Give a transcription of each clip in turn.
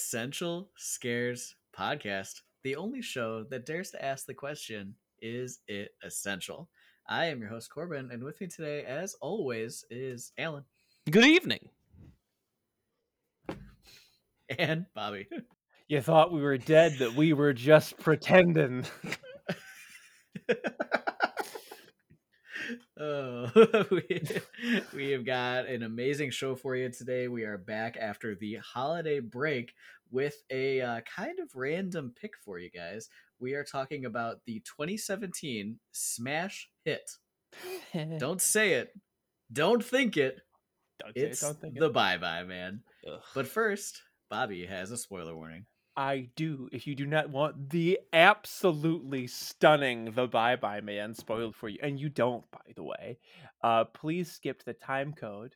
Essential Scares podcast, the only show that dares to ask the question Is it essential? I am your host, Corbin, and with me today, as always, is Alan Good evening. and Bobby. You thought we were dead, that we were just pretending. Oh, we, we have got an amazing show for you today. We are back after the holiday break with a uh, kind of random pick for you guys. We are talking about the 2017 smash hit. Don't say it. Don't think it. Don't say it, It's don't think it. the Bye Bye Man. Ugh. But first, Bobby has a spoiler warning. I do. If you do not want the absolutely stunning The Bye Bye Man spoiled for you, and you don't, by the way, uh, please skip the time code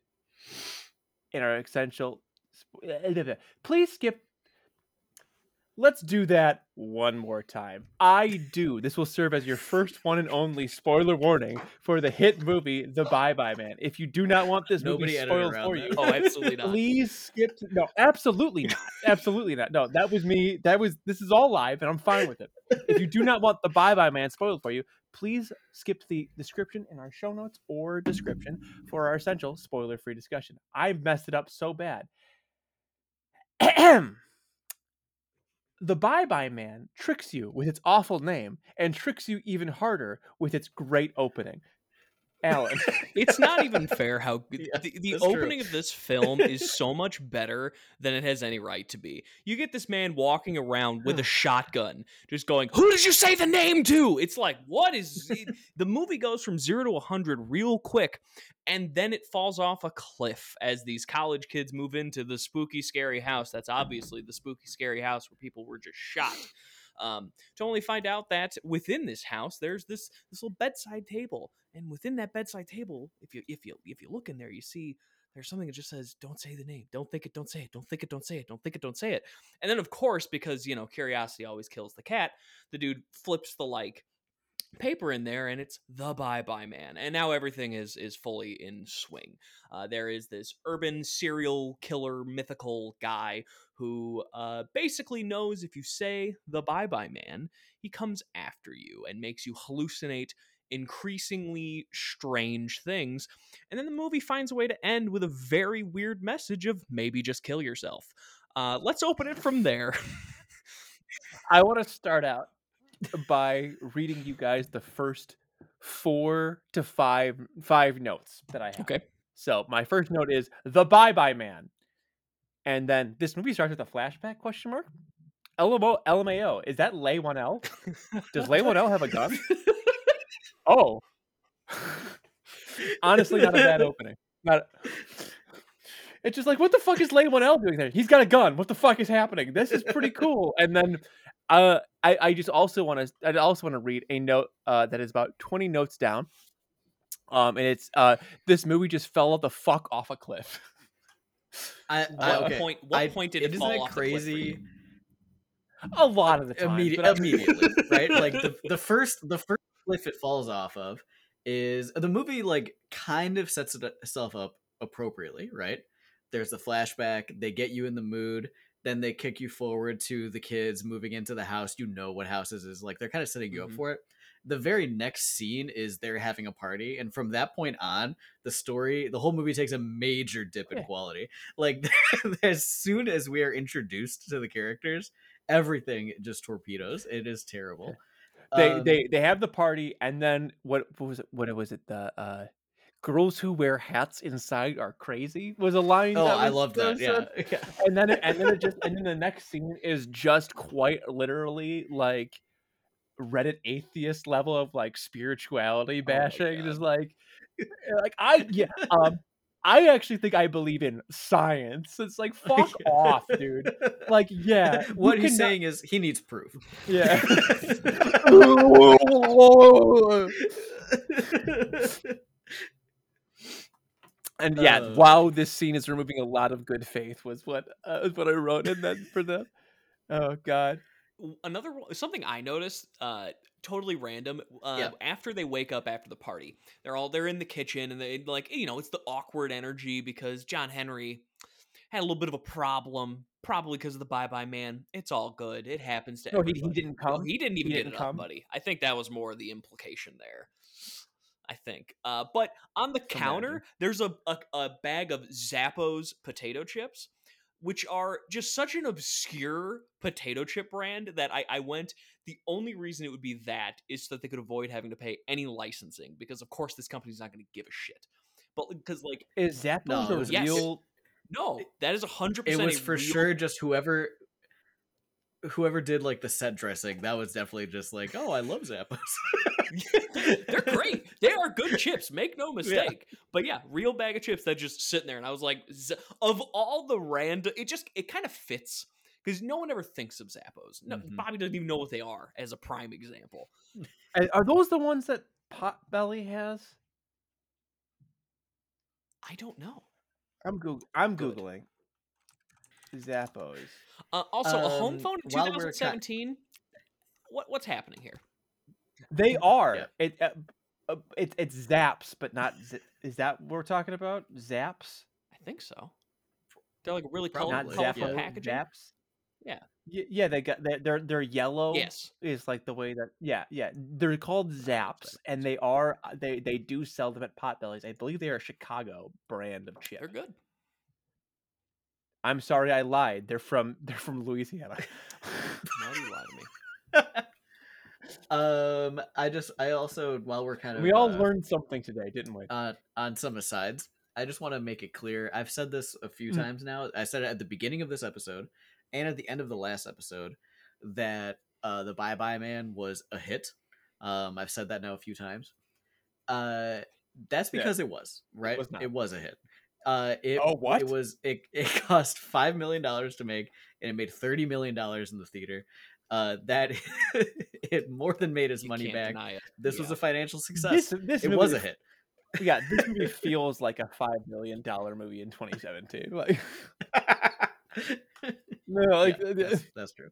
in our essential. eh, Please skip. Let's do that one more time. I do. This will serve as your first one and only spoiler warning for the hit movie The Bye Bye Man. If you do not want this Nobody movie spoiled for that. you, Oh, absolutely not. please skip to, no absolutely not absolutely not no that was me that was this is all live and i'm fine with it if you do not want the bye bye man spoiled for you please skip the description in our show notes or description for our essential spoiler free discussion i messed it up so bad the bye bye man tricks you with its awful name and tricks you even harder with its great opening alan It's not even fair how good Yeah, the, the that's true. opening of this film is so much better than it has any right to be. You get this man walking around with a shotgun, just going, "Who did you say the name to?" It's like, what is it- the movie goes from zero to a hundred real quick, and then it falls off a cliff as these college kids move into the spooky, scary house. That's obviously the spooky, scary house where people were just shot. Um, to only find out that within this house there's this this little bedside table, and within that bedside table, if you if you if you look in there, you see there's something that just says, "Don't say the name. Don't think it. Don't say it. Don't think it. Don't say it. Don't think it. Don't say it." And then, of course, because you know curiosity always kills the cat, the dude flips the like paper in there and it's the bye bye man and now everything is is fully in swing. Uh, there is this urban serial killer mythical guy who uh, basically knows if you say the bye bye man he comes after you and makes you hallucinate increasingly strange things and then the movie finds a way to end with a very weird message of maybe just kill yourself. Uh, let's open it from there. I want to start out by reading you guys the first four to five five notes that I have. okay So my first note is the Bye Bye Man, and then this movie starts with a flashback question mark. LMO LMAO is that Leigh Whannell? Does Leigh Whannell have a gun? Oh, honestly, not a bad opening. Not. It's just like, what the fuck is Leigh Whannell doing there? He's got a gun. What the fuck is happening? This is pretty cool. And then, uh, I I just also want to I also want to read a note uh that is about twenty notes down. Um, and it's uh this movie just fell the fuck off a cliff. I, what okay. point what I- point did it isn't fall it off the cliff crazy? A lot of the time, Immedi- but immediately, right? Like the, the first the first cliff it falls off of is the movie like kind of sets itself up appropriately, right? There's the flashback, they get you in the mood, then they kick you forward to the kids moving into the house. You know what houses is like. They're kind of setting you Mhm. up for it. The very next scene is they're having a party, and from that point on, the story, the whole movie takes a major dip in Yeah. quality. Like as soon as we are introduced to the characters, everything just torpedoes. It is terrible. they Um, they they have the party and then what, what was it what was it the uh girls who wear hats inside are crazy was a line Oh, I love that. Yeah, yeah. and then it, and then it just and then the next scene is just quite literally like reddit atheist level of like spirituality bashing God. just like like i yeah um i actually think i believe in science it's like fuck off dude like yeah what he's cannot- saying is he needs proof. yeah And yeah, Uh. wow, this scene is removing a lot of good faith was what uh, was what I wrote and then for them. oh god. Another something I noticed, uh, totally random. Uh, Yeah. After they wake up after the party, they're all they're in the kitchen and they like you know it's the awkward energy because John Henry had a little bit of a problem probably because of the Bye Bye Man. It's all good. It happens to No, he, everybody. he didn't No, come. he didn't even He didn't it come? up, buddy. I think that was more the implication there. I think. Uh, but on the counter, there's a, a a bag of Zappos potato chips, which are just such an obscure potato chip brand that I, I went. The only reason it would be that is so that they could avoid having to pay any licensing, because of course this company's not going to give a shit. But because like Is Zappos No, a yes. real? no, that is a hundred It was for sure just whoever whoever did like the set dressing. That was definitely just like, oh, I love Zappos. They're great. They are good chips. Make no mistake. But yeah, real bag of chips that just sitting there, and I was like, Z- of all the random, it just it kind of fits because no one ever thinks of Zappos. No, Mhm. Bobby doesn't even know what they are. As a prime example, Are- Are those the ones that Potbelly has? I don't know. I'm Goog- I'm Good. googling. Zappos. Uh, also, a home Um, phone in while we're 2017. What what's happening here? They are. Yeah. It uh, uh, it it's Zaps, but not. Z- is that what we're talking about? Zaps, I think so. They're like really Probably, color, not yeah. colorful Zappos. packaging. Zaps. Yeah. Y- yeah, they got they're, they're they're yellow. Yes. is like the way that yeah yeah they're called Zaps, and they are uh, they they do sell them at Potbellies. I believe they are a Chicago brand of chip. They're good. I'm sorry, I lied. They're from they're from Louisiana. Why do you lie to me? um, I just I also while we're kind of we all uh, learned something today, didn't we? uh, on some asides. I just want to make it clear. I've said this a few Mm. times now. I said it at the beginning of this episode and at the end of the last episode that uh, the Bye Bye Man was a hit. Um, I've said that now a few times. Uh, that's Yeah. because it was right. was not. It was a hit. Uh, it, Oh, what? It was. It, it cost five million dollars to make, and it made thirty million dollars in the theater. Uh, that it more than made its You money back. deny it. This was a financial success. This this it movie was a hit. Yeah, this movie feels like a five million dollar movie in 2017. Like no, like Yeah, uh, that's, that's true.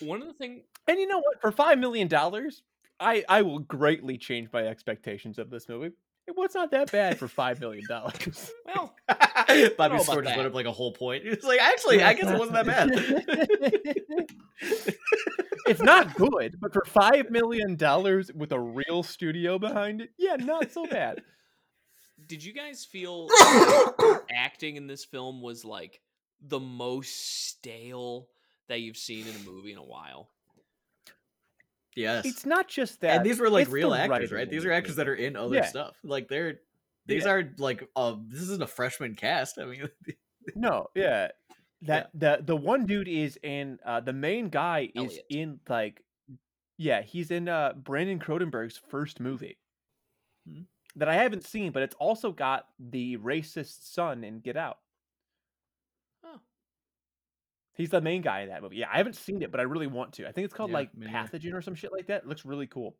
One of the thing and you know what? For five million dollars, I I will greatly change my expectations of this movie. It was not that bad for five million dollars. well, Bobby about Store just that. up like a whole point. It's like, actually, I guess it wasn't that bad. it's not good, but for five million dollars with a real studio behind it, yeah, not so bad. did you guys feel acting in this film was like the most stale that you've seen in a movie in a while? Yes. It's not just that. and these were like real actors, right? These are actors that are in other Yeah. stuff. Like they're these Yeah. are like uh this isn't a freshman cast. I mean No, yeah. That the the one dude is in uh the main guy is Elliot. in like yeah, he's in uh Brandon Cronenberg's first movie. Hmm. That I haven't seen, but it's also got the racist son in Get Out. He's the main guy in that movie. Yeah, I haven't seen it, but I really want to. I think it's called Yeah, like. Pathogen or some shit like that. It looks really cool.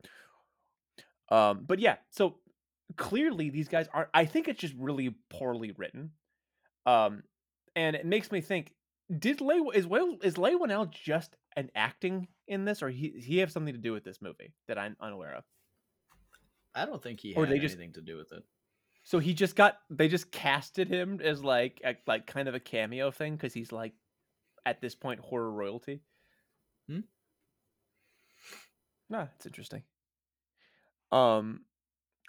Um, but yeah, so clearly these guys are I think it's just really poorly written. Um, and it makes me think: Did Lay is Will is Leigh Whannell just an acting in this, or he he have something to do with this movie that I'm unaware of? I don't think he Or had they just- anything to do with it. So he just got they just casted him as like a, like kind of a cameo thing because he's like at this point horror royalty. Hmm. No, it's interesting. Um,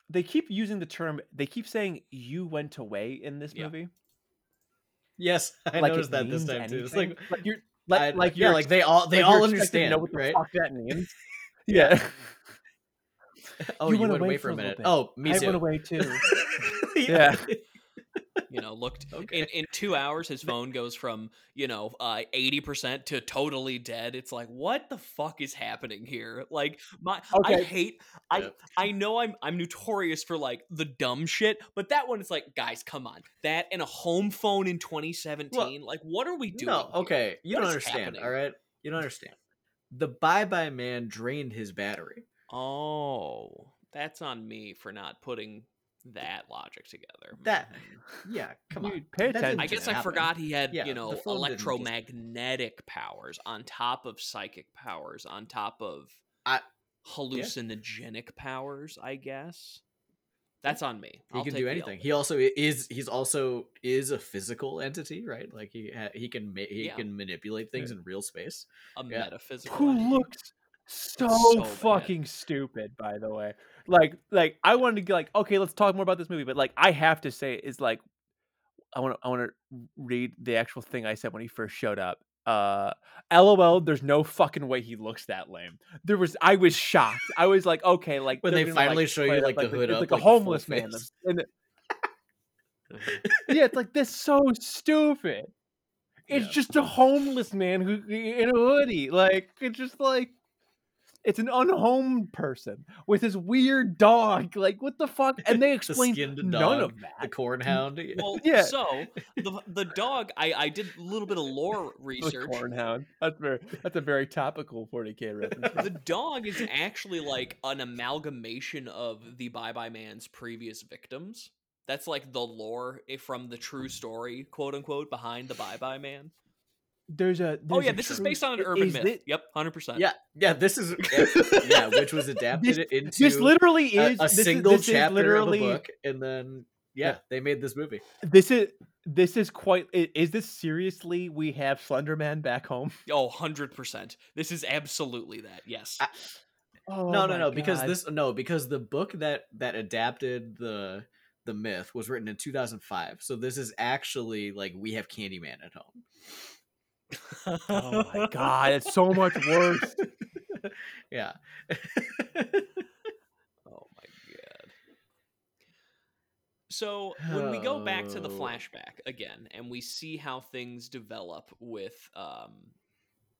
they keep using the term. They keep saying "you went away" in this Yeah. movie. Yes, I like noticed that this time too. It's anything. like you're like, I- like yeah, like they all they like all understand, know what the right? fuck that means. yeah, Oh, You you, went went away away for a minute. Oh, me I too. went away too. yeah. You know, looked Okay. in in two hours, his phone goes from you know uh, eighty percent to totally dead. It's like, what the fuck is happening here? Like, my I hate. I Yep. I know I'm I'm notorious for like the dumb shit, but that one is like, guys, come on, that and a home phone in 2017. like, what are we doing? No, okay. You What don't understand, happening? all right? You don't understand. The Bye Bye Man drained his battery. Oh, that's on me for not putting that logic together. That, yeah, come on. Dude, pay attention. I guess I happen. forgot he had, Yeah, you know, phone didn't just- electromagnetic powers on top of psychic powers, on top of I- hallucinogenic powers, I guess. That's on me. He I'll can do anything. He also is. He's also is a physical entity, right? Like he ha- he can ma- he Yeah. can manipulate things in real space. a yeah. metaphysical. Who entity. looks so, so fucking stupid, by the way. Like, like I wanted to get like, okay, let's talk more about this movie, but like, I have to say, is like, I want to, I want to read the actual thing I said when he first showed up. Uh, LOL. There's no fucking way he looks that lame. There was, I was shocked. I was like, okay, like When they gonna, finally show you, like, up the hood up, like a like, full homeless man, and yeah, it's like this so stupid. It's Yeah. just a homeless man who in a hoodie. Like it's just like it's an unhomed person with his weird dog. Like what the fuck? And they The explain skinned none dog, of The that. corn hound. Well, Yeah. so the the dog, I I did a little bit of lore The research. cornhound. That's very that's a very topical 40k reference. The dog is actually like an amalgamation of the Bye Bye Man's previous victims. That's like the lore eh, from the true story, quote unquote, behind the Bye Bye Man. There's a Oh yeah, a this is based on an urban is myth. thi- Yep, hundred percent. Yeah, yeah. This is yeah, which was adapted This- into this literally is a this is- single this is chapter literally of a book, and then yeah, Yeah. they made this movie. this is this is quite is this seriously we have Slenderman back home? Oh, 100%. This is absolutely that. Yes. I- Oh no, no, my no, because this no, because the book that that adapted the the myth was written in 2005. So this is actually like we have Candyman at home. Oh my god, it's so much worse. yeah. Oh my god. So when we go back to the Oh. flashback again, and we see how things develop with um,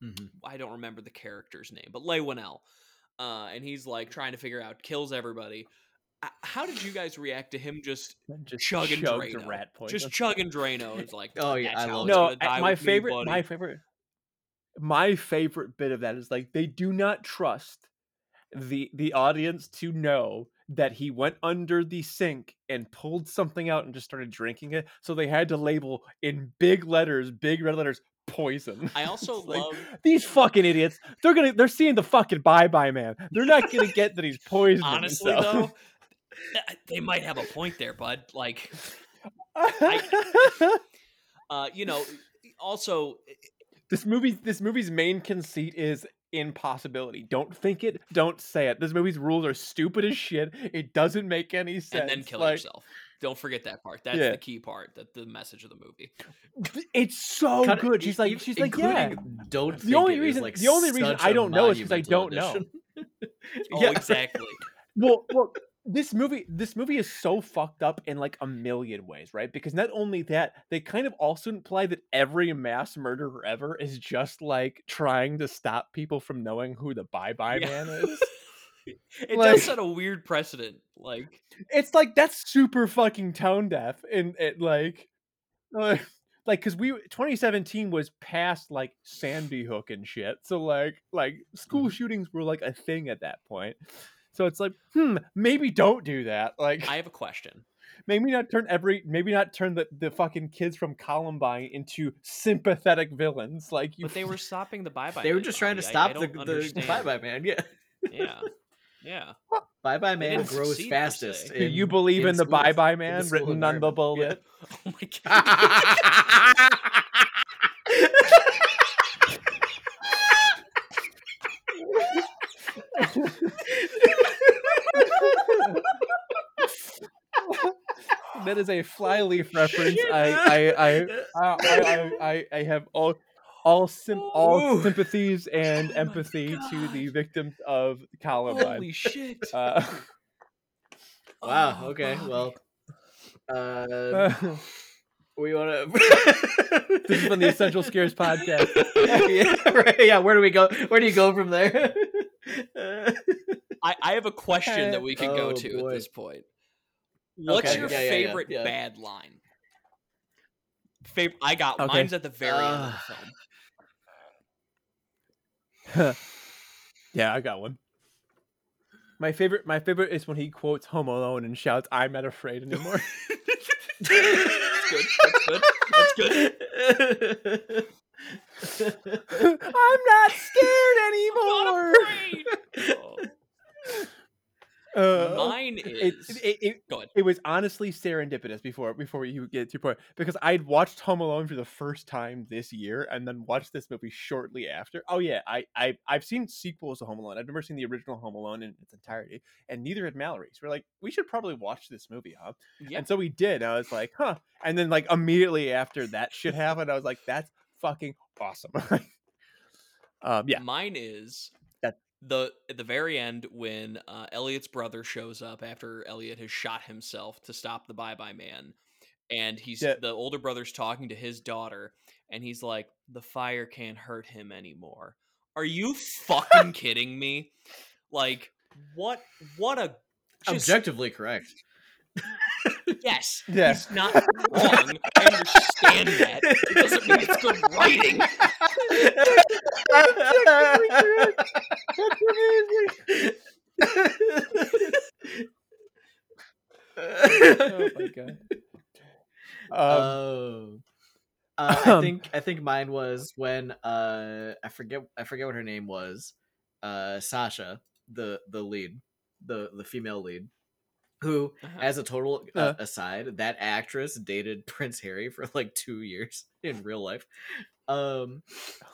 Mhm. I don't remember the character's name, but Leigh Whannell, uh, and he's like trying to figure out kills everybody. Uh, How did you guys react to him just Just chugging chugged Drano? a rat poison. just chugging Drano? It's like Oh, yeah, I love no, gonna die my with me, favorite, my favorite, my favorite bit of that is like they do not trust the the audience to know that he went under the sink and pulled something out and just started drinking it. So they had to label in big letters, big red letters, poison. I also It's like, love these fucking idiots. They're gonna they're seeing the fucking bye bye man. They're not gonna get that he's poisoned. honestly himself. though. Th- They might have a point there, bud. Like, uh, you know, also this movie this movie's main conceit is impossibility. Don't think it, don't say it. This movie's rules are stupid as shit. It doesn't make any sense. and then kill like, yourself. Don't forget that part. That's Yeah. the key part. That the message of the movie. It's so Kinda- good. e- She's like she's like yeah. Don't The only it is, reason- like, the only reason I don't know is because I don't know. Oh, Yeah. exactly. Well, well, this movie this movie is so fucked up in like a million ways, right? Because not only that, they kind of also imply that every mass murderer ever is just like trying to stop people from knowing who the Bye Bye Yeah. Man is. It Like- does set a weird precedent. Like, it's like that's super fucking tone deaf and it like uh, like because we 2017 was past like sandy hook and shit so like like school shootings were like a thing at that point so it's like hmm maybe don't do that like I have a question. maybe not turn every maybe not turn the, the fucking kids from columbine into sympathetic villains like you But they were stopping the bye bye. They were just trying to stop the, the bye Bye Man. Yeah. Yeah, yeah. Bye Bye Man didn't grows fastest. do in- you believe in, the schools, bye bye man written on the environment. bullet Oh my god. That is a flyleaf reference. I I I, I, I, I, I have all all sim- all sympathies and Oh empathy to the victims of Columbine. Holy shit. Uh, Wow. Oh, Okay. God. Well, uh, uh, we want to. this has been the Essential Scares podcast. yeah. Right. Yeah. Where do we go? Where do you go from there? I, I have a question that we can go Oh, to boy. at this point. What's Okay, your yeah, yeah, yeah, favorite yeah. bad line? Fav- I got Okay. mine's at the very end of Uh, the film. yeah, I got one. My favorite, my favorite is when he quotes Home Alone and shouts, "I'm not afraid anymore." That's good. That's good. That's good. I'm not scared I'm anymore. not afraid. Oh. Uh, Mine it, is. it, it, Go ahead. it was honestly serendipitous before before you get to your point because I'd watched Home Alone for the first time this year and then watched this movie shortly after. Oh yeah, I, I I've seen sequels to Home Alone. I've never seen the original Home Alone in its entirety, and neither had Mallory. So we're like, we should probably watch this movie, huh? Yeah. And so we did. I was like, huh. And then like immediately after that shit happened, I was like, that's fucking awesome. um, yeah. Mine is the at the very end when uh, Elliot's brother shows up after Elliot has shot himself to stop the Bye Bye Man, and he's Yeah. the older brother's talking to his daughter, and he's like, "The fire can't hurt him anymore." Are you fucking kidding me? Like, what? What a just, Objectively correct. yes. Yeah. He's not wrong. I understand that. It doesn't mean it's good writing. oh my god. Um, oh. Uh, I um, think I think mine was when uh I forget I forget what her name was. Uh Sasha, the the lead, the the female lead, who Uh-huh. as a total uh, Uh. aside, that actress dated Prince Harry for like 2 years in real life. Um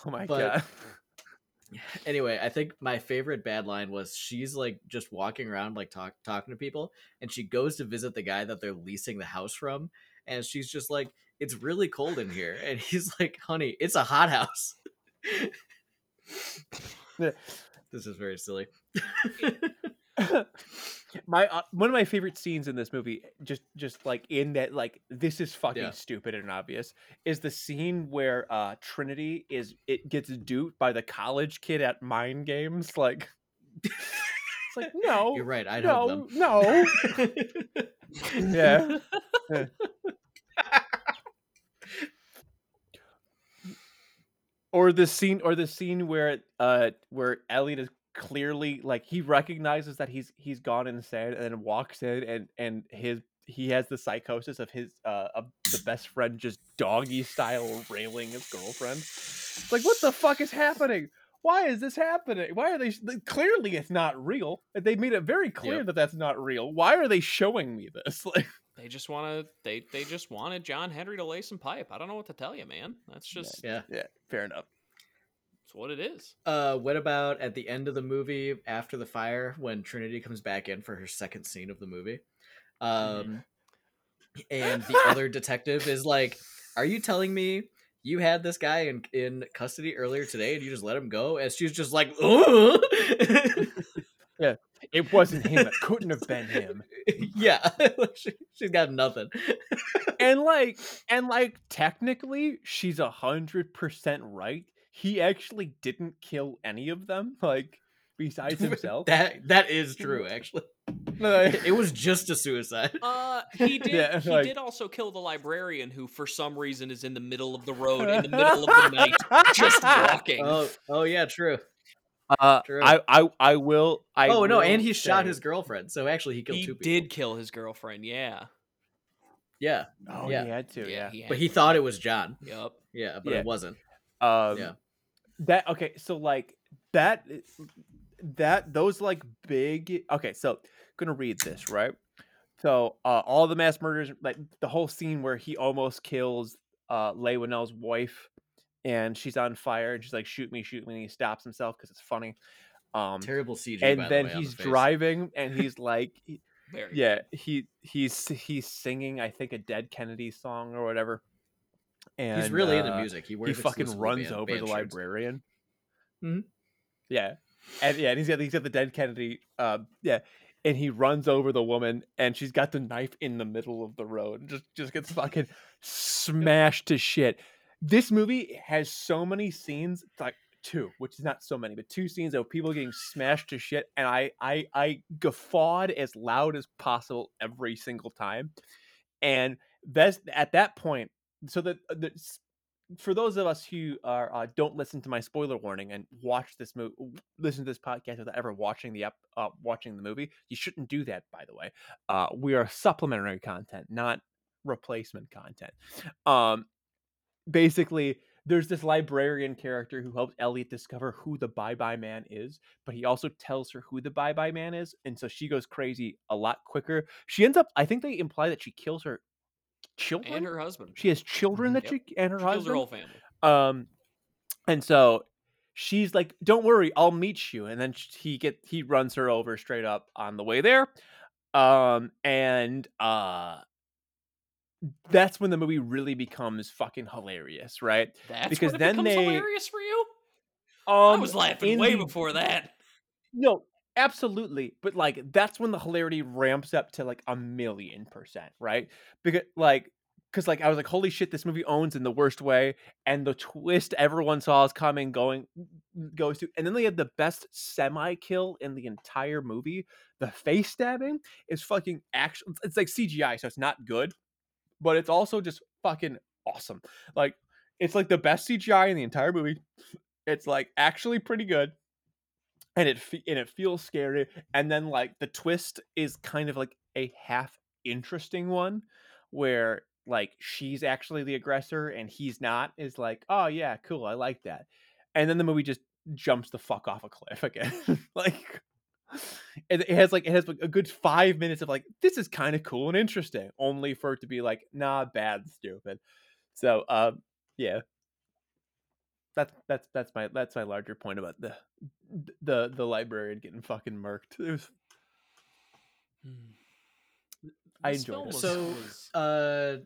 oh my but- god. anyway, I think my favorite bad line was she's like just walking around like talk, talking to people and she goes to visit the guy that they're leasing the house from and she's just like it's really cold in here and he's like honey it's a hot house this is very silly my uh, one of my favorite scenes in this movie just just like in that like this is fucking Yeah. stupid and obvious is the scene where uh trinity is it gets duped by the college kid at mind games like it's like no you're right help no no. Yeah. Or the scene or the scene where uh where Elliot is clearly like he recognizes that he's he's gone insane and then walks in and and his he has the psychosis of his uh of the best friend just doggy style railing his girlfriend. It's like what the fuck is happening? Why is this happening? Why are they th- clearly it's not real. They made it very clear Yep. that that's not real. Why are they showing me this? Like They just want to. They they just wanted John Henry to lay some pipe. I don't know what to tell you, man. That's just yeah yeah, fair enough. What it is. uh what about at the end of the movie after the fire when trinity comes back in for her second scene of the movie um and the other detective is like are you telling me you had this guy in in custody earlier today and you just let him go and she's just like "Ugh." It wasn't him. It couldn't have been him. yeah she, she's got nothing and like and like technically she's a hundred percent right he actually didn't kill any of them like besides himself that that is true actually Like, it was just a suicide Uh, he did. Yeah, he like- did also kill the librarian, who for some reason is in the middle of the road in the middle of the night, just walking. oh oh yeah true uh, True. I, I i will i oh no will and he shot his girlfriend so actually he killed he two people He did kill his girlfriend. Yeah. yeah Oh, yeah. he had to yeah, He but had he to. thought it was john Yep. yeah but Yeah. it wasn't um Yeah. That okay so like that that those like big okay so gonna read this right? So uh all the mass murders like the whole scene where he almost kills uh Leigh Whannell's wife and she's on fire and she's like shoot me shoot me and he stops himself because it's funny um terrible cg and then the way, he's the driving and he's like he- yeah he he's he's singing i think a dead kennedy song or whatever and he's really into uh, music he he fucking runs band- over band the shirts. librarian. Mhm. Yeah, and yeah, and he's got he's got the dead Kennedy. Uh, yeah, and he runs over the woman, and she's got the knife in the middle of the road, and just just gets fucking smashed to shit. This movie has so many scenes, like two, which is not so many, but two scenes of people getting smashed to shit, and I I I guffawed as loud as possible every single time, and that's at that point. So that the for those of us who are uh, don't listen to my spoiler warning and watch this movie, listen to this podcast without ever watching the ep- uh, watching the movie, you shouldn't do that. By the way, uh, we are supplementary content, not replacement content. Um, basically, there's this librarian character who helps Elliot discover who the Bye Bye Man is, but he also tells her who the Bye Bye Man is, and so she goes crazy a lot quicker. She ends up. I think they imply that she kills her children. and her husband. she has children that Yep. she and her She husband. her whole family. Um, and so she's like, "Don't worry, I'll meet you." And then he get he runs her over straight up on the way there. Um, and uh, that's when the movie really becomes fucking hilarious, right? That's because then becomes they- hilarious for you. Um, I was laughing way the- before that. No, absolutely. But like that's when the hilarity ramps up to like a million percent, right? Because like because like I was like, holy shit, this movie owns in the worst way, and the twist everyone saw is coming, going goes to, and then they have the best semi kill in the entire movie. The face stabbing is fucking action. It's like CGI, so it's not good, but it's also just fucking awesome. Like it's like the best CGI in the entire movie. It's like actually pretty good and it fe- and it feels scary and then like the twist is kind of like a half interesting one where like she's actually the aggressor and he's not is like oh yeah cool i like that. And then the movie just jumps the fuck off a cliff again like it, has like it has like a good five minutes of like this is kind of cool and interesting only for it to be like nah bad stupid. So um yeah that's that's that's my that's my larger point about the the the librarian getting fucking murked. It was I enjoyed it. was- So, Uh,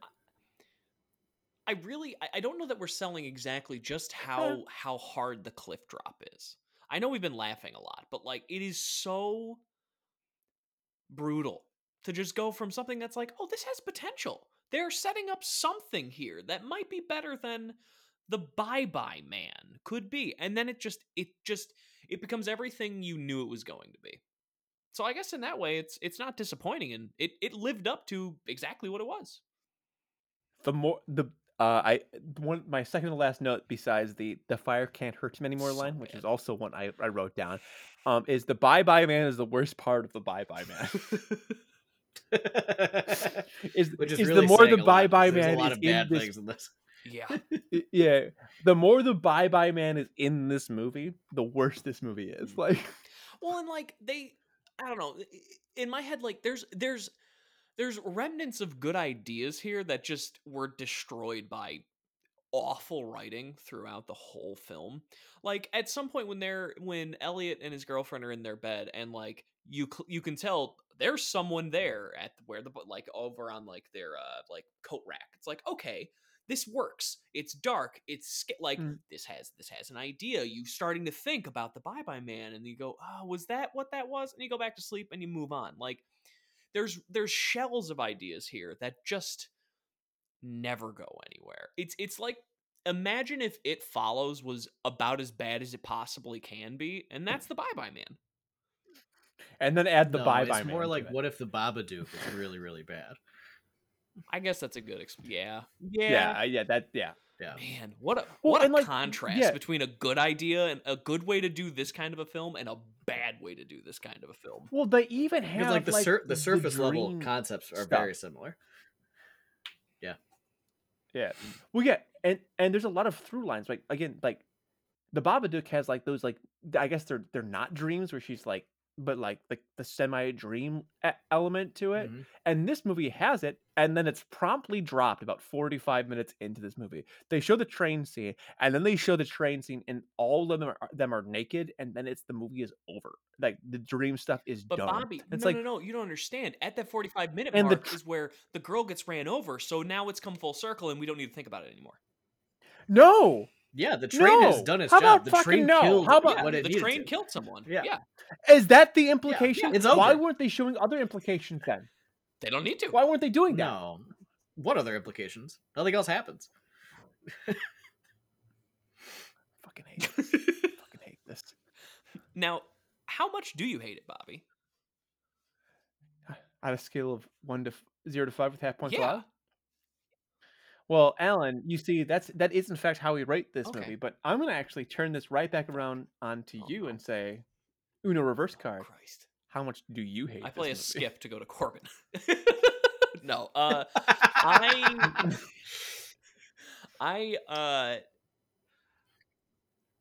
I really I, I don't know that we're selling exactly just how how hard the cliff drop is. I know we've been laughing a lot, but like it is so brutal to just go from something that's like, oh, this has potential. They're setting up something here that might be better than the bye bye man could be. And then it just it just it becomes everything you knew it was going to be. So I guess in that way it's it's not disappointing and it, it lived up to exactly what it was. the more the uh I one my second to last note besides the the fire can't hurt him anymore So line, which is also one I, I wrote down. Um is the bye bye man is the worst part of the bye bye man. is which is is really the more the bye bye man a lot is of bad in this in this. Yeah. Yeah the more the bye bye man is in this movie the worse this movie is like Well, and like they, I don't know. In my head, like there's there's there's remnants of good ideas here that just were destroyed by awful writing throughout the whole film. Like at some point when they're when Elliot and his girlfriend are in their bed and like you cl- you can tell there's someone there at where the like over on like their uh like coat rack. It's like okay, this works. It's dark. It's sca- like Mm. this has this has an idea. You starting to think about the Bye Bye Man, and you go, "Oh, was that what that was?" And you go back to sleep and you move on. Like there's there's shells of ideas here that just never go anywhere. It's it's like imagine if It Follows was about as bad as it possibly can be, and that's the Bye Bye Man. and then add the No, bye bye It's more like what if the Babadook is really really bad? I guess that's a good exp- yeah. yeah. yeah uh, yeah that yeah Yeah. Man, what a Well, what a like, contrast yeah. between a good idea and a good way to do this kind of a film and a bad way to do this kind of a film. well they even have Because like the sur- the surface level concepts are stuff. very similar. Yeah. Yeah. Well, yeah, and and there's a lot of through lines. Like again, like the Babadook has like those like I guess they're they're not dreams where she's like, but like the the semi dream element to it. Mhm. And this movie has it, and then it's promptly dropped about 45 minutes into this movie. They show the train scene, and then they show the train scene, and all of them are them are naked, and then it's the movie is over. Like the dream stuff is But done. Bobby, it's no, like no, no, you don't understand. At that 45 minute And the mark tr- is where the girl gets ran over, so now it's come full circle and we don't need to think about it anymore. no, Yeah, the train has done its How job. The train no? killed How about- Yeah, what it the train to. killed someone. Yeah. yeah. is that the implication? it's Why over. weren't they showing other implications then? They don't need to. Why weren't they doing that? No. What other implications? Nothing else happens. Fucking hate. This. fucking hate this. Now, how much do you hate it, Bobby? On a scale of one to f- zero to five with half points yeah. allowed. Well, Alan, you see, that's that is in fact how we rate this Okay. movie. But I'm gonna actually turn this right back around onto Oh, you and say, Uno reverse card. Christ. How much do you hate? I play a movie? skip to go to Corbin. no, uh, I, I, uh,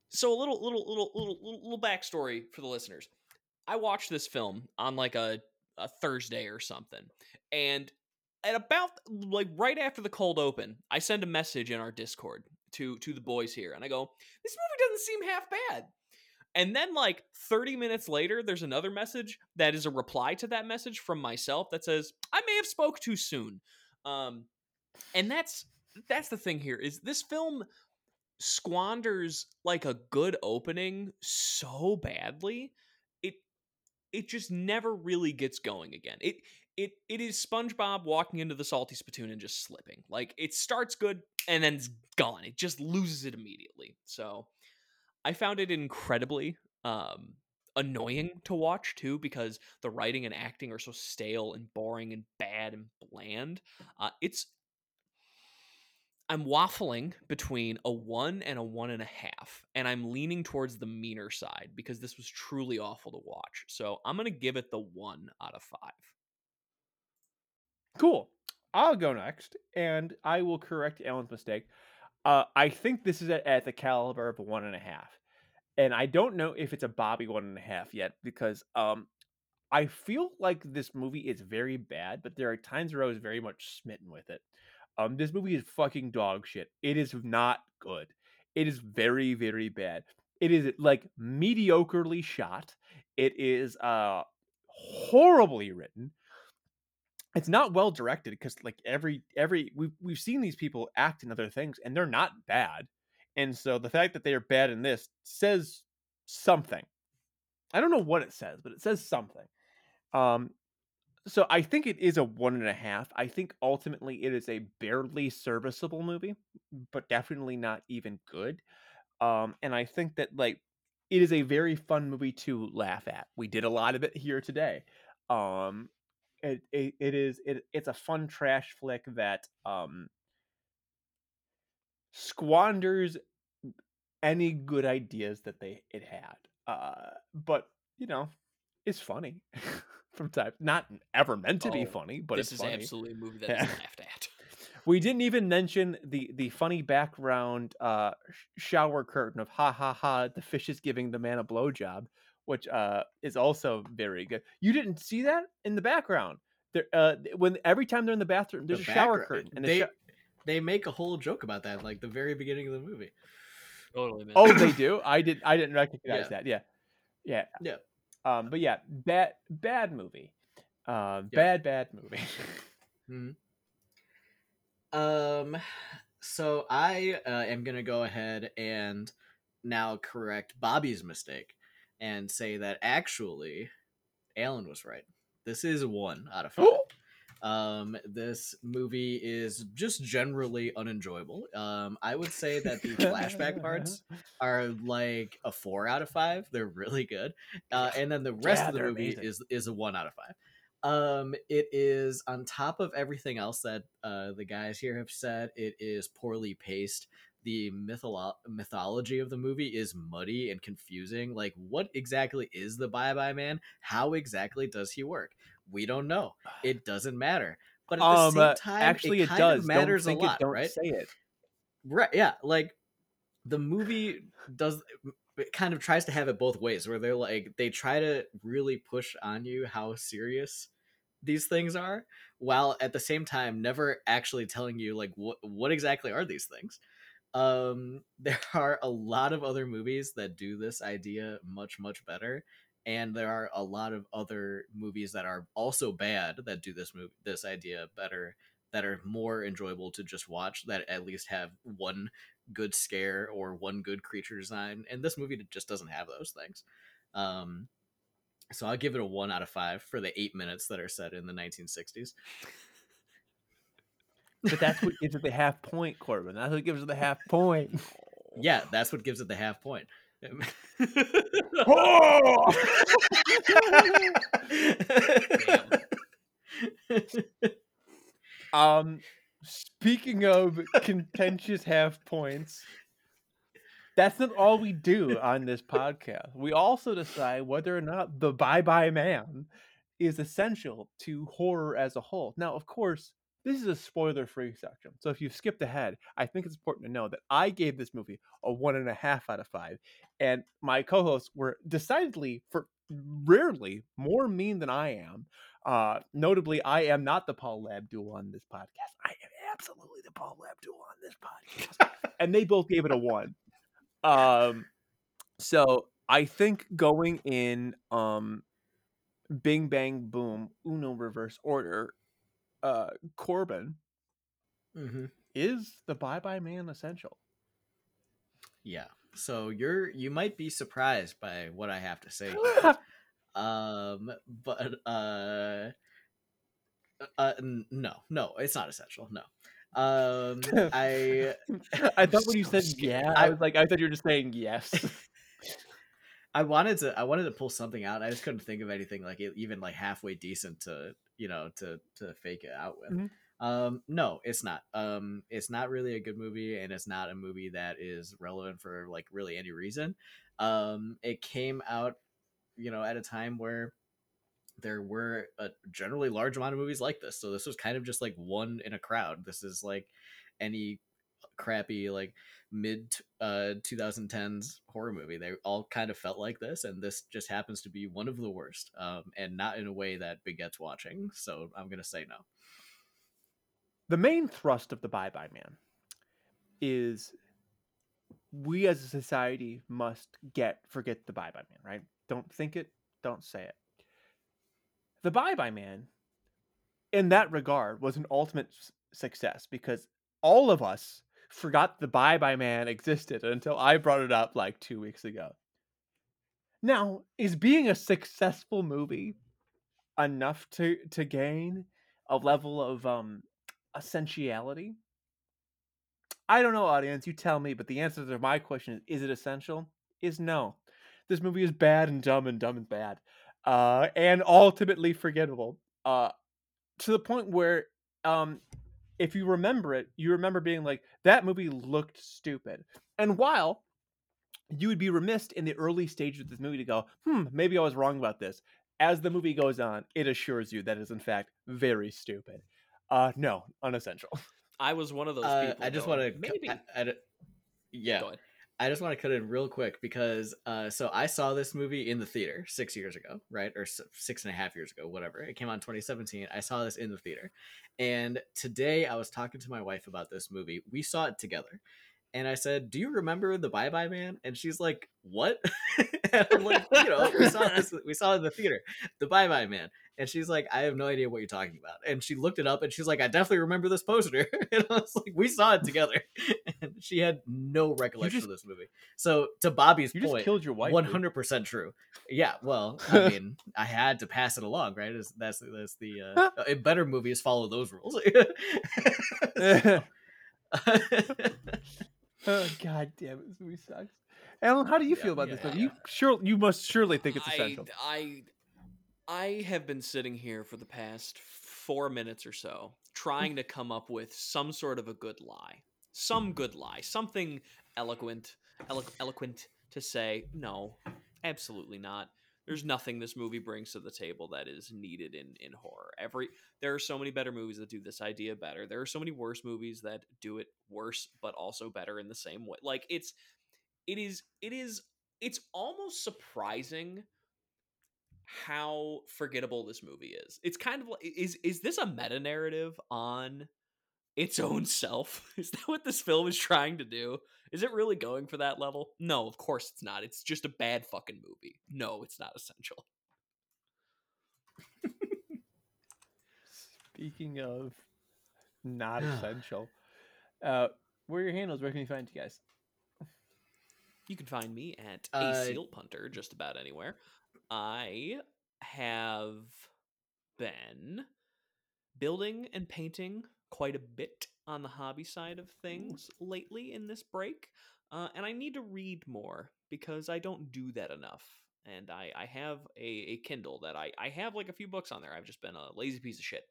so a little little little little little, little backstory for the listeners. I watched this film on like a, a Thursday or something, and at about like right after the cold open, I send a message in our Discord to to the boys here, and I go, "This movie doesn't seem half bad." And then like 30 minutes later, there's another message that is a reply to that message from myself that says, "I may have spoke too soon." Um, and that's that's the thing here is this film squanders like a good opening so badly it it just never really gets going again it it it is spongebob walking into the salty spittoon and just slipping like it starts good and then it's gone it just loses it immediately so i found it incredibly um annoying to watch too because the writing and acting are so stale and boring and bad and bland uh, it's I'm waffling between a one and a one and a half, and I'm leaning towards the meaner side because this was truly awful to watch. So I'm gonna give it the one out of five. Cool. I'll go next, and I will correct Alan's mistake. Uh, I think this is at, at the caliber of one and a half, and I don't know if it's a Bobby one and a half yet because um, I feel like this movie is very bad, but there are times where I was very much smitten with it. Um, this movie is fucking dog shit. It is not good. It is very, very bad. It is like mediocrely shot. It is uh horribly written. It's not well directed because like every every we've we've seen these people act in other things and they're not bad. And so the fact that they are bad in this says something. I don't know what it says, but it says something. Um, so I think it is a one and a half. I think ultimately it is a barely serviceable movie, but definitely not even good. Um, and I think that like it is a very fun movie to laugh at. We did a lot of it here today. Um, it, it, it is it, it's a fun trash flick that um squanders any good ideas that they it had. Uh, but you know, it's funny. from time. Not ever meant to be Oh, funny, but this it's is funny. absolutely a movie that Yeah. is laughed at. We didn't even mention the the funny background uh sh- shower curtain of ha ha ha. The fish is giving the man a blowjob, which uh is also very good. You didn't see that in the background. There, uh, when every time they're in the bathroom, there's The a shower curtain. And the they sho- they make a whole joke about that, like the very beginning of the movie. Totally, man. oh, they do. I did. I didn't recognize Yeah. that. Yeah, yeah, Yeah. Um, but yeah, bad bad movie. Uh, Yep. bad bad movie. Mhm. Um, so I uh, am gonna go ahead and now correct Bobby's mistake and say that actually Alan was right. This is one out of five. Um, this movie is just generally unenjoyable. Um, I would say that the flashback parts are like a four out of five. They're really good. Uh, and then the rest Yeah, of the movie amazing. is is a one out of five. Um, it is on top of everything else that uh, the guys here have said. It is poorly paced. The mytholo- mythology of the movie is muddy and confusing. Like, what exactly is the Bye Bye Man? How exactly does he work? We don't know. It doesn't matter. But at the um, same uh, time, actually, it, it, does. matters don't think a lot, it, don't right? say it. Right. Yeah. Like the movie does it kind of tries to have it both ways where they're like they try to really push on you how serious these things are while at the same time never actually telling you like what what exactly are these things. Um there are a lot of other movies that do this idea much much better and there are a lot of other movies that are also bad that do this move this idea better that are more enjoyable to just watch that at least have one good scare or one good creature design and this movie just doesn't have those things. Um so i'll give it a one out of five for the eight minutes that are set in the 1960s But that's what gives it the half point, Corbin. That's what gives it the half point. yeah that's what gives it the half point um, speaking of contentious half points, that's not all we do on this podcast. We also decide whether or not the Bye Bye Man is essential to horror as a whole. Now, of course, this is a spoiler-free section. So if you've skipped ahead, I think it's important to know that I gave this movie a one and a half out of five, and my co-hosts were decidedly, for rarely, more mean than I am. Uh, notably, I am not the Paul Abdul on this podcast. I am absolutely the Paul Abdul on this podcast, and they both gave it a one. Um, so I think going in um Bing Bang Boom Uno reverse order, uh Corbin Mm-hmm. is the Bye Bye Man essential. Yeah. So you're you might be surprised by what I have to say. um, but uh, uh, no, no, it's not essential. No. Um, I I thought when you said yeah, I I- was like, I thought you were just saying yes. I wanted to I wanted to pull something out. I just couldn't think of anything like even like halfway decent to you know to to fake it out with. Mhm. Um, no, it's not. Um, it's not really a good movie, and it's not a movie that is relevant for like really any reason. Um, it came out, you know, at a time where there were a generally large amount of movies like this. So this was kind of just like one in a crowd. This is like any crappy like mid uh 2010s horror movie. They all kind of felt like this, and this just happens to be one of the worst. Um, and not in a way that begets watching. So I'm gonna say no. the main thrust of the Bye Bye Man is we as a society must get forget the Bye Bye Man, right? Don't think it, don't say it. The Bye Bye Man, in that regard, was an ultimate success because all of us forgot the Bye Bye Man existed until I brought it up like two weeks ago. Now, is being a successful movie enough to to gain a level of um essentiality? I don't know, audience. You tell me. But the answer to my question is: Is it essential? Is no. This movie is bad and dumb and dumb and bad, uh, and ultimately forgettable. Uh, to the point where, um, if you remember it, you remember being like, "That movie looked stupid." And while you would be remiss in the early stages of this movie to go, "Hmm, maybe I was wrong about this." As the movie goes on, it assures you that is in fact very stupid. Uh, no, unessential. I was one of those Uh, people. I just want to maybe. I, I, yeah. I just want to cut in real quick because uh, so I saw this movie in the theater six years ago, right, or six and a half years ago, whatever. It came out in 2017. I saw this in the theater, and today I was talking to my wife about this movie. We saw it together, and I said, "Do you remember the Bye Bye Man?" And she's like, "What?" I'm like, "You know, we saw this. We saw it in the theater, the Bye Bye Man." And she's like, "I have no idea what you're talking about." And she looked it up, and she's like, "I definitely remember this poster." and I was like, "We saw it together." and she had no recollection just- of this movie. So to Bobby's You just point, killed your wife. hundred percent true. Yeah, well, I mean, I had to pass it along, right? Is- That's that's the uh, uh, better movies follow those rules. oh, God damn it, this movie sucks. Alan, how do you Yeah, feel about yeah, this movie? yeah. You sure you must surely think it's essential. I, I, I have been sitting here for the past four minutes or so trying to come up with some sort of a good lie, some good lie, something eloquent, elo- eloquent to say. No, absolutely not. There's nothing this movie brings to the table that is needed in in horror. Every there are so many better movies that do this idea better. There are so many worse movies that do it worse but also better in the same way. Like it's it is it is it's almost surprising how forgettable this movie is. It's kind of like is is this a meta narrative on its own self? Is that what this film is trying to do? Is it really going for that level? No, of course it's not. It's just a bad fucking movie. No, it's not essential. Speaking of not essential, uh, where are your handles? Where can we find you guys? You can find me at Uh, a seal punter just about anywhere. I have been building and painting quite a bit on the hobby side of things lately in this break, uh, and I need to read more because I don't do that enough. And I, I have a, a Kindle that I, I have like a few books on there. I've just been a lazy piece of shit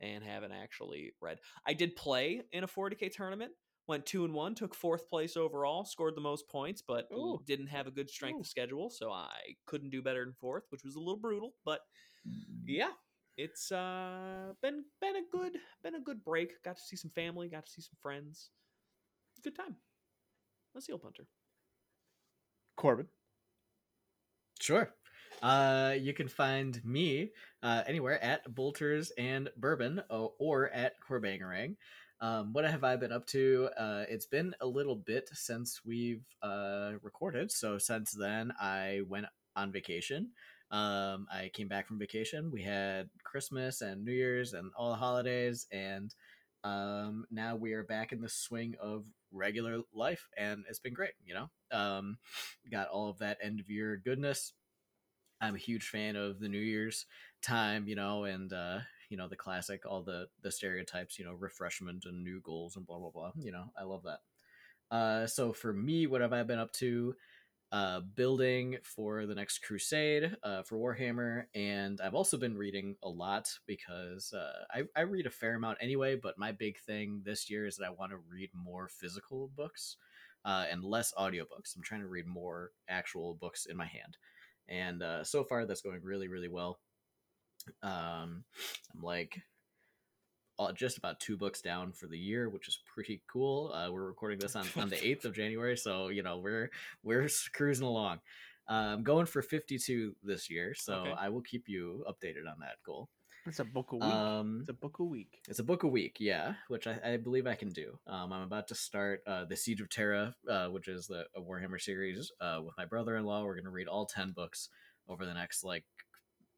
and haven't actually read. I did play in a 40k tournament went two and one, took fourth place overall, scored the most points, but Ooh. didn't have a good strength Ooh. of schedule, so I couldn't do better than fourth, which was a little brutal. But yeah, it's uh been been a good been a good break. Got to see some family, got to see some friends. Good time. Let's see Punter. Corbin. Sure. Uh, you can find me uh, anywhere at Bolters and Bourbon or, or at Corbangarang. Um, what have I been up to? Uh, it's been a little bit since we've uh, recorded. So since then, I went on vacation. Um, I came back from vacation. We had Christmas and New Year's and all the holidays, and um, now we are back in the swing of regular life, and it's been great. You know, um, got all of that end of year goodness. I'm a huge fan of the New Year's time, you know, and uh, you know the classic, all the the stereotypes, you know, refreshment and new goals and blah blah blah. You know, I love that. Uh, so for me, what have I been up to? Uh, building for the next crusade uh, for Warhammer, and I've also been reading a lot because uh, I, I read a fair amount anyway. But my big thing this year is that I want to read more physical books uh, and less audiobooks. I'm trying to read more actual books in my hand, and uh, so far that's going really really well. Um, I'm like just about two books down for the year, which is pretty cool. Uh, we're recording this on, on the eighth of January, so you know we're we're cruising along. I'm um, going for 52 this year, so okay. I will keep you updated on that goal. It's a book a week. Um, it's a book a week. It's a book a week, yeah, which I, I believe I can do. Um, I'm about to start uh, the Siege of Terra, uh, which is the Warhammer series, uh, with my brother-in-law. We're going to read all 10 books over the next like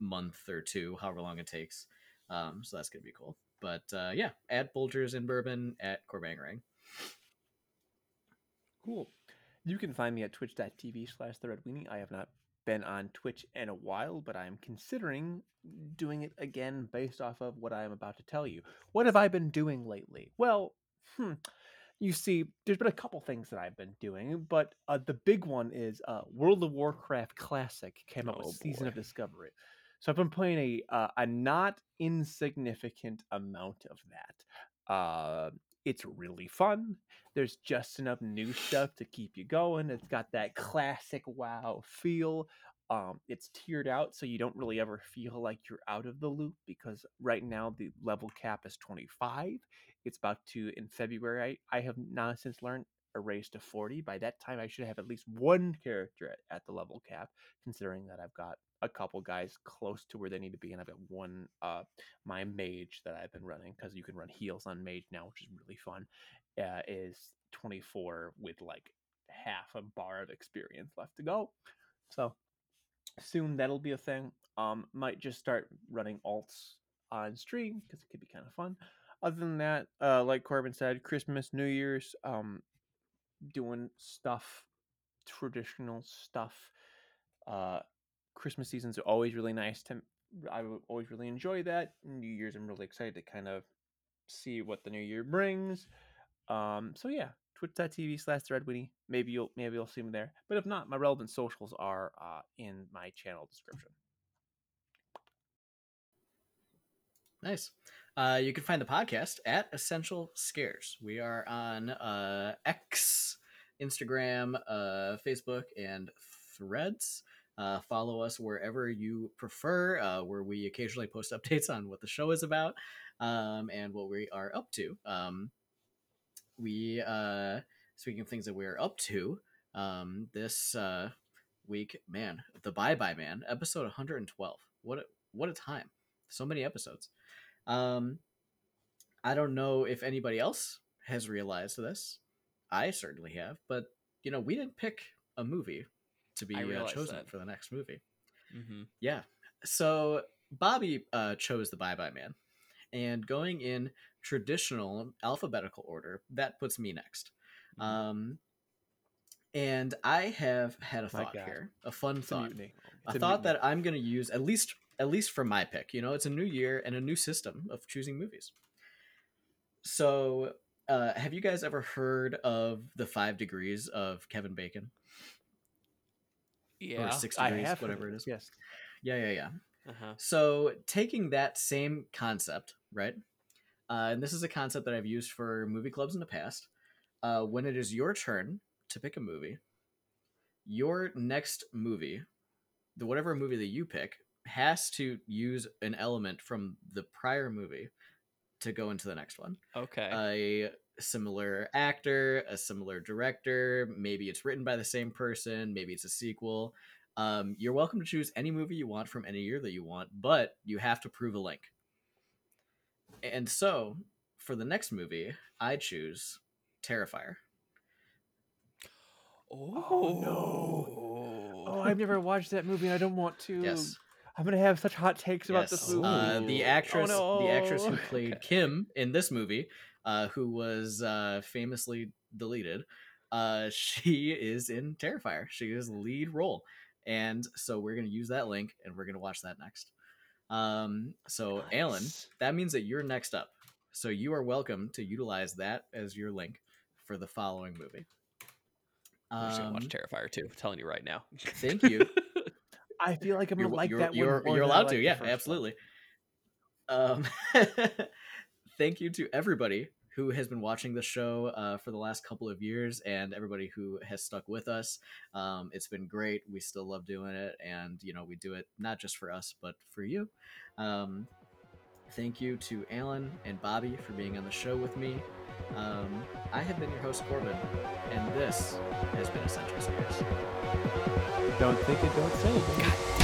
month or two, however long it takes. Um, so that's going to be cool. But uh, yeah, at Bolters in Bourbon at Corbangarang. Cool. You can find me at twitch.tv slash the red weenie. I have not been on Twitch in a while, but I'm considering doing it again based off of what I am about to tell you. What have I been doing lately? Well, hmm, you see, there's been a couple things that I've been doing, but uh, the big one is uh, World of Warcraft Classic came out oh, with Season of Discovery. So I've been playing a uh, a not insignificant amount of that. Uh, it's really fun. There's just enough new stuff to keep you going. It's got that classic WoW feel. Um, it's tiered out, so you don't really ever feel like you're out of the loop because right now the level cap is 25. It's about to in February. I, I have now since learned a raise to 40. By that time, I should have at least one character at, at the level cap, considering that I've got a couple guys close to where they need to be, and I've got one uh my mage that I've been running because you can run heals on mage now, which is really fun. Uh, is 24 with like half a bar of experience left to go. So soon that'll be a thing. Um, might just start running alts on stream because it could be kind of fun. Other than that, uh, like Corbin said, Christmas, New Year's, um, doing stuff, traditional stuff. Uh, Christmas seasons are always really nice to. I always really enjoy that. New Year's, I'm really excited to kind of see what the new year brings. Um, so yeah, twitch.tv slash threadwitty. Maybe you'll maybe you'll see me there. But if not, my relevant socials are uh, in my channel description. Nice. Uh, you can find the podcast at Essential Scares. We are on uh, X, Instagram, uh, Facebook, and Threads. Uh, follow us wherever you prefer, uh, where we occasionally post updates on what the show is about um, and what we are up to. Um, we, uh, speaking of things that we're up to, um, this uh, week, man, the Bye Bye Man, episode 112. What a, what a time! So many episodes. Um, I don't know if anybody else has realized this. I certainly have, but you know, we didn't pick a movie to be uh, chosen that. for the next movie. Mm-hmm. Yeah. So Bobby uh, chose the Bye Bye Man, and going in traditional alphabetical order, that puts me next. Mm-hmm. Um, and I have had a thought here, a fun it's thought, a, a thought that I'm going to use at least at least for my pick. You know, it's a new year and a new system of choosing movies. So, uh, have you guys ever heard of the Five Degrees of Kevin Bacon? Yeah, or six degrees, whatever it is. Yes. Yeah, yeah, yeah. Uh-huh. So taking that same concept, right? Uh, and this is a concept that I've used for movie clubs in the past. Uh, when it is your turn to pick a movie, your next movie, the whatever movie that you pick, has to use an element from the prior movie to go into the next one. Okay. A similar actor, a similar director, maybe it's written by the same person, maybe it's a sequel. Um, you're welcome to choose any movie you want from any year that you want, but you have to prove a link. And so, for the next movie, I choose Terrifier. oh, no. Oh, I've never watched that movie and I don't want to. Yes. I'm gonna have such hot takes about this movie. Uh, the actress, Oh, the actress who played Okay. Kim in this movie, uh, who was uh, famously deleted, uh, she is in Terrifier. She is lead role, and so we're gonna use that link and we're gonna watch that next. Um, so Alan, that means that you're next up. So you are welcome to utilize that as your link for the following movie. I'm just gonna watch Um, Terrifier too. I'm telling you right now. thank you. I feel like I'm you're, like you're, that you're, one. more you're allowed like to. yeah first one. absolutely. Um thank you to everybody who has been watching the show uh, for the last couple of years and everybody who has stuck with us. Um, it's been great. We still love doing it and you know we do it not just for us but for you. Um, thank you to alan and bobby for being on the show with me. Um, i have been your host corbin and this has been essential scares Don't think it, don't say it.